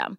system.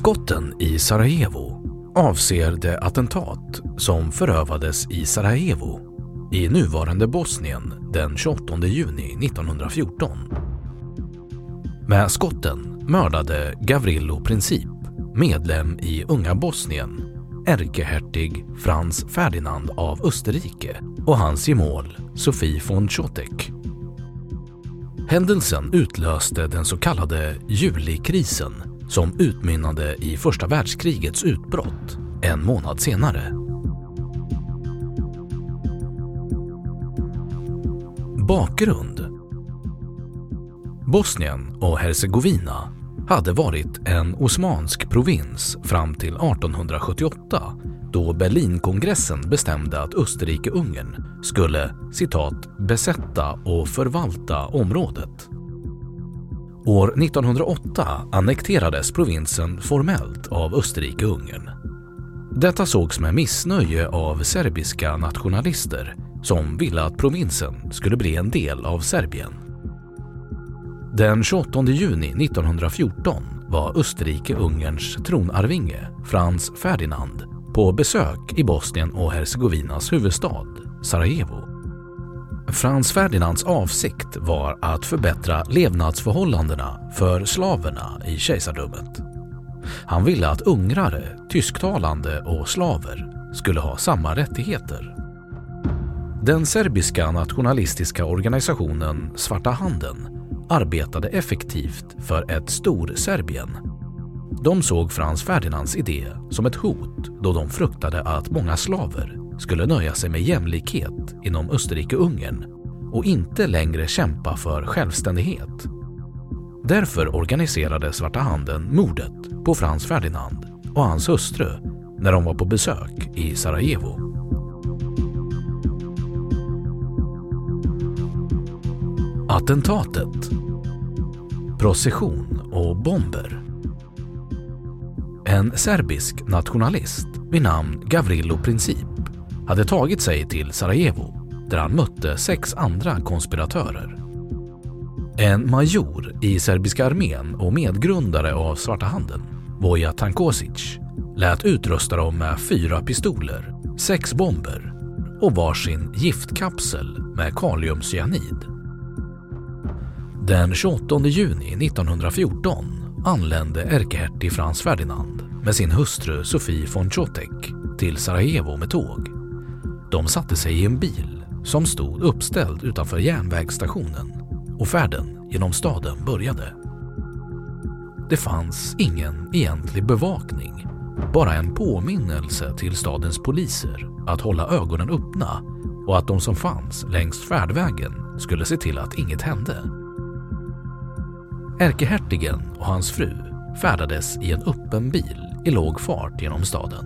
Skotten i Sarajevo avser det attentat som förövades i Sarajevo i nuvarande Bosnien den 28 juni 1914. Med skotten mördade Gavrilo Princip, medlem i Unga Bosnien, ärkehertig Frans Ferdinand av Österrike och hans gemål Sofie von Chotek. Händelsen utlöste den så kallade julikrisen som utmynnade i första världskrigets utbrott en månad senare. Bakgrund Bosnien och Hercegovina hade varit en osmansk provins fram till 1878 då Berlinkongressen bestämde att Österrike-Ungern skulle citat ”besätta och förvalta området”. År 1908 annekterades provinsen formellt av Österrike-Ungern. Detta sågs med missnöje av serbiska nationalister som ville att provinsen skulle bli en del av Serbien. Den 28 juni 1914 var Österrike-Ungerns tronarvinge Franz Ferdinand på besök i Bosnien och Hercegovinas huvudstad Sarajevo. Frans Ferdinands avsikt var att förbättra levnadsförhållandena för slaverna i kejsardömet. Han ville att ungrare, tysktalande och slaver skulle ha samma rättigheter. Den serbiska nationalistiska organisationen Svarta handen arbetade effektivt för ett Storserbien. De såg Frans Ferdinands idé som ett hot då de fruktade att många slaver skulle nöja sig med jämlikhet inom Österrike-Ungern och inte längre kämpa för självständighet. Därför organiserade Svarta handen mordet på Frans Ferdinand och hans hustru när de var på besök i Sarajevo. Attentatet Procession och bomber En serbisk nationalist vid namn Gavrilo Princip hade tagit sig till Sarajevo där han mötte sex andra konspiratörer. En major i serbiska armén och medgrundare av Svarta handen, Voja Tankosic, lät utrusta dem med fyra pistoler, sex bomber och varsin giftkapsel med kaliumcyanid. Den 28 juni 1914 anlände ärkehertig Frans Ferdinand med sin hustru Sofie von Chotek till Sarajevo med tåg. De satte sig i en bil som stod uppställd utanför järnvägsstationen och färden genom staden började. Det fanns ingen egentlig bevakning, bara en påminnelse till stadens poliser att hålla ögonen öppna och att de som fanns längs färdvägen skulle se till att inget hände. Ärkehertigen och hans fru färdades i en öppen bil i låg fart genom staden.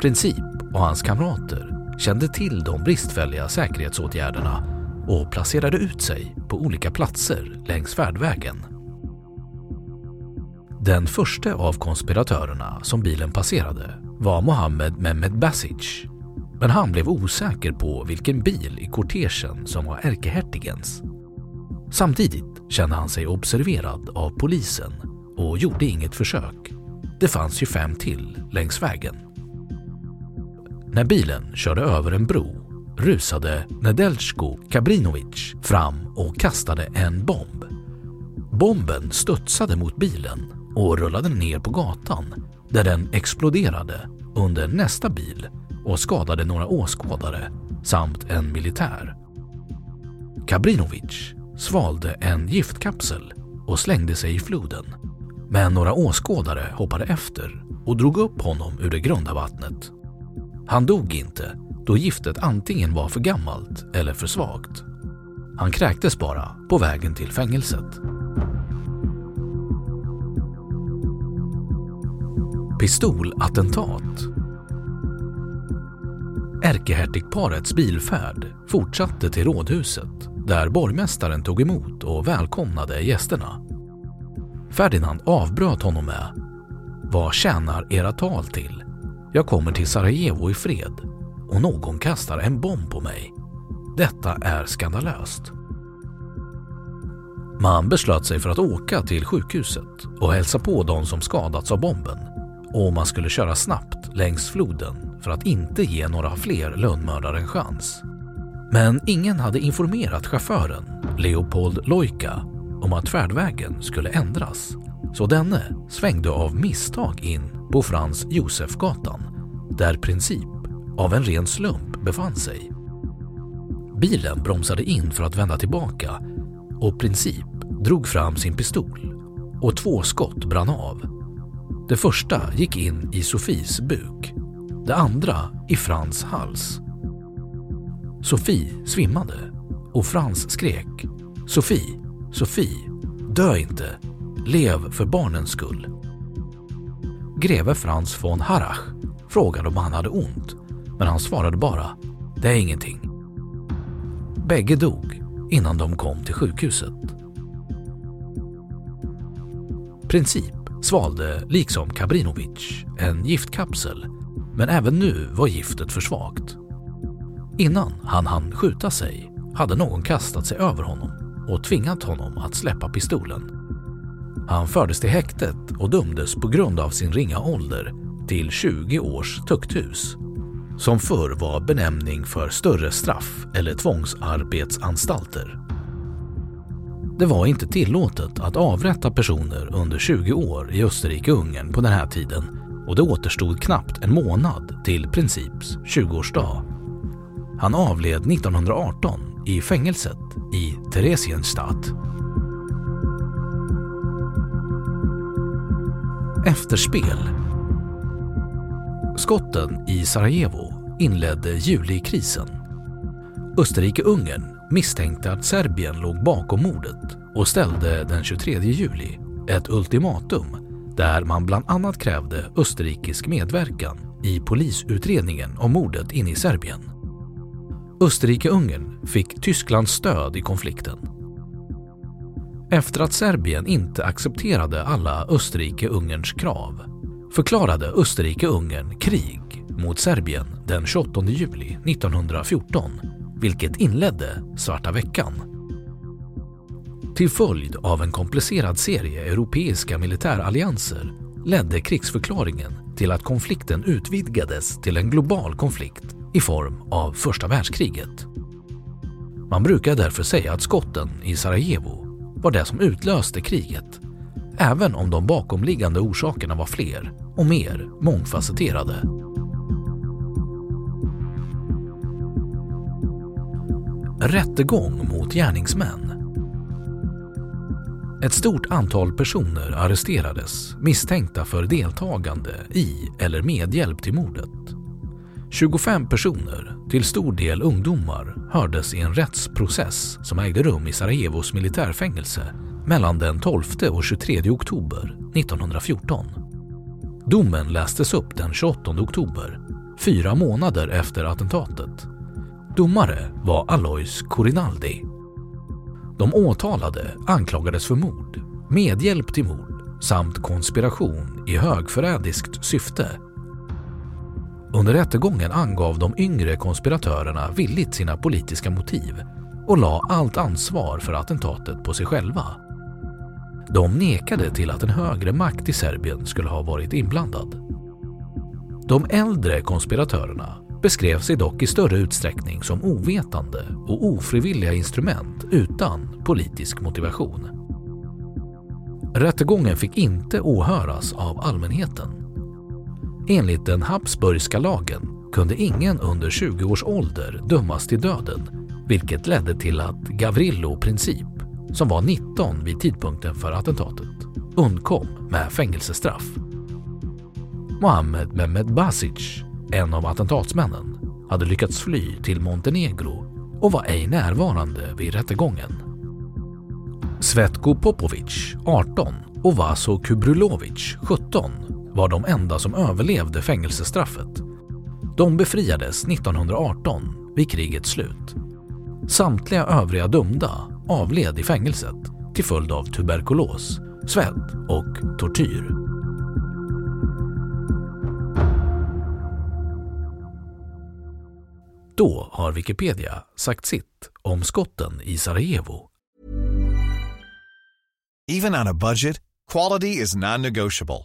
Princip och hans kamrater kände till de bristfälliga säkerhetsåtgärderna och placerade ut sig på olika platser längs färdvägen. Den första av konspiratörerna som bilen passerade var Mohammed Mehmed Basic. Men han blev osäker på vilken bil i kortegen som var ärkehertigens. Samtidigt kände han sig observerad av polisen och gjorde inget försök. Det fanns ju fem till längs vägen. När bilen körde över en bro rusade Nedeljko Kabrinovic fram och kastade en bomb. Bomben studsade mot bilen och rullade ner på gatan där den exploderade under nästa bil och skadade några åskådare samt en militär. Kabrinovic svalde en giftkapsel och slängde sig i floden. Men några åskådare hoppade efter och drog upp honom ur det grunda vattnet. Han dog inte då giftet antingen var för gammalt eller för svagt. Han kräktes bara på vägen till fängelset. Pistolattentat Ärkehertigparets bilfärd fortsatte till rådhuset där borgmästaren tog emot och välkomnade gästerna. Ferdinand avbröt honom med Vad tjänar era tal till? Jag kommer till Sarajevo i fred och någon kastar en bomb på mig. Detta är skandalöst. Man beslöt sig för att åka till sjukhuset och hälsa på de som skadats av bomben och man skulle köra snabbt längs floden för att inte ge några fler lönnmördare en chans. Men ingen hade informerat chauffören, Leopold Lojka, om att färdvägen skulle ändras. Så denne svängde av misstag in på Frans Josefgatan, där Princip av en ren slump befann sig. Bilen bromsade in för att vända tillbaka och Princip drog fram sin pistol och två skott brann av. Det första gick in i Sofis buk, det andra i Frans hals. Sofie svimmade och Frans skrek Sofie, Sofie, dö inte, lev för barnens skull. Greve Frans von Harrach frågade om han hade ont, men han svarade bara det är ingenting. Bägge dog innan de kom till sjukhuset. Princip svalde, liksom Kabrinovic, en giftkapsel, men även nu var giftet för svagt. Innan han hann skjuta sig hade någon kastat sig över honom och tvingat honom att släppa pistolen. Han fördes till häktet och dömdes på grund av sin ringa ålder till 20 års tukthus, som förr var benämning för större straff eller tvångsarbetsanstalter. Det var inte tillåtet att avrätta personer under 20 år i Österrike-Ungern på den här tiden och det återstod knappt en månad till Princips 20-årsdag. Han avled 1918 i fängelset i Theresienstadt. Efterspel Skotten i Sarajevo inledde julikrisen. Österrike-Ungern misstänkte att Serbien låg bakom mordet och ställde den 23 juli ett ultimatum där man bland annat krävde österrikisk medverkan i polisutredningen om mordet inne i Serbien. Österrike-Ungern fick Tysklands stöd i konflikten. Efter att Serbien inte accepterade alla Österrike-Ungerns krav förklarade Österrike-Ungern krig mot Serbien den 28 juli 1914 vilket inledde Svarta veckan. Till följd av en komplicerad serie europeiska militärallianser ledde krigsförklaringen till att konflikten utvidgades till en global konflikt i form av första världskriget. Man brukar därför säga att skotten i Sarajevo var det som utlöste kriget, även om de bakomliggande orsakerna var fler och mer mångfacetterade. Rättegång mot gärningsmän ett stort antal personer arresterades misstänkta för deltagande i eller medhjälp till mordet. 25 personer, till stor del ungdomar, hördes i en rättsprocess som ägde rum i Sarajevos militärfängelse mellan den 12 och 23 oktober 1914. Domen lästes upp den 28 oktober, fyra månader efter attentatet. Domare var Alois Corinaldi de åtalade anklagades för mord, medhjälp till mord samt konspiration i högförrädiskt syfte. Under rättegången angav de yngre konspiratörerna villigt sina politiska motiv och la allt ansvar för attentatet på sig själva. De nekade till att en högre makt i Serbien skulle ha varit inblandad. De äldre konspiratörerna beskrev sig dock i större utsträckning som ovetande och ofrivilliga instrument utan politisk motivation. Rättegången fick inte åhöras av allmänheten. Enligt den Habsburgska lagen kunde ingen under 20 års ålder dömas till döden vilket ledde till att Gavrilo Princip, som var 19 vid tidpunkten för attentatet, undkom med fängelsestraff. Mohammed Mehmed Basic en av attentatsmännen, hade lyckats fly till Montenegro och var ej närvarande vid rättegången. Svetko Popovic, 18 och Vaso Kubrulovic, 17 var de enda som överlevde fängelsestraffet. De befriades 1918 vid krigets slut. Samtliga övriga dömda avled i fängelset till följd av tuberkulos, svält och tortyr. Då har Wikipedia sagt sitt om skotten i Sarajevo. Even on a budget, quality is non-negotiable.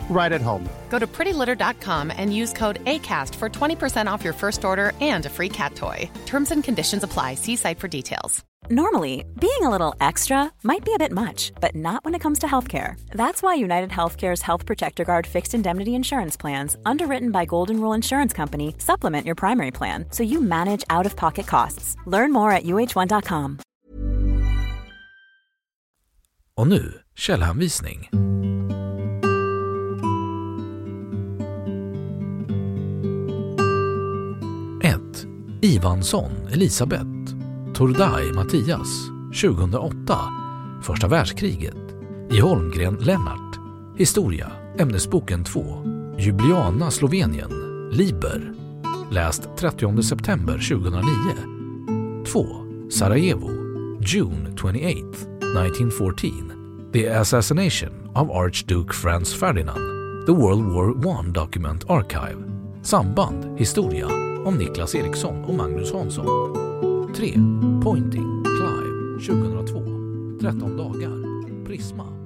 right at home. Go to prettylitter.com and use code ACAST for 20% off your first order and a free cat toy. Terms and conditions apply. See site for details. Normally, being a little extra might be a bit much, but not when it comes to healthcare. That's why United Healthcare's Health Protector Guard fixed indemnity insurance plans, underwritten by Golden Rule Insurance Company, supplement your primary plan so you manage out of pocket costs. Learn more at uh1.com. Och nu källhänvisning. Ivansson, Elisabeth. Tordai, Mattias. 2008. Första världskriget. I Holmgren, Lennart. Historia. Ämnesboken 2. Jubliana, Slovenien. Liber. Läst 30 september 2009. 2. Sarajevo. June 28, 1914. The Assassination of Archduke Franz Ferdinand. The World War I Document Archive. Samband, historia om Niklas Eriksson och Magnus Hansson. 3. Pointing, Clive, 2002. 13 dagar. Prisma.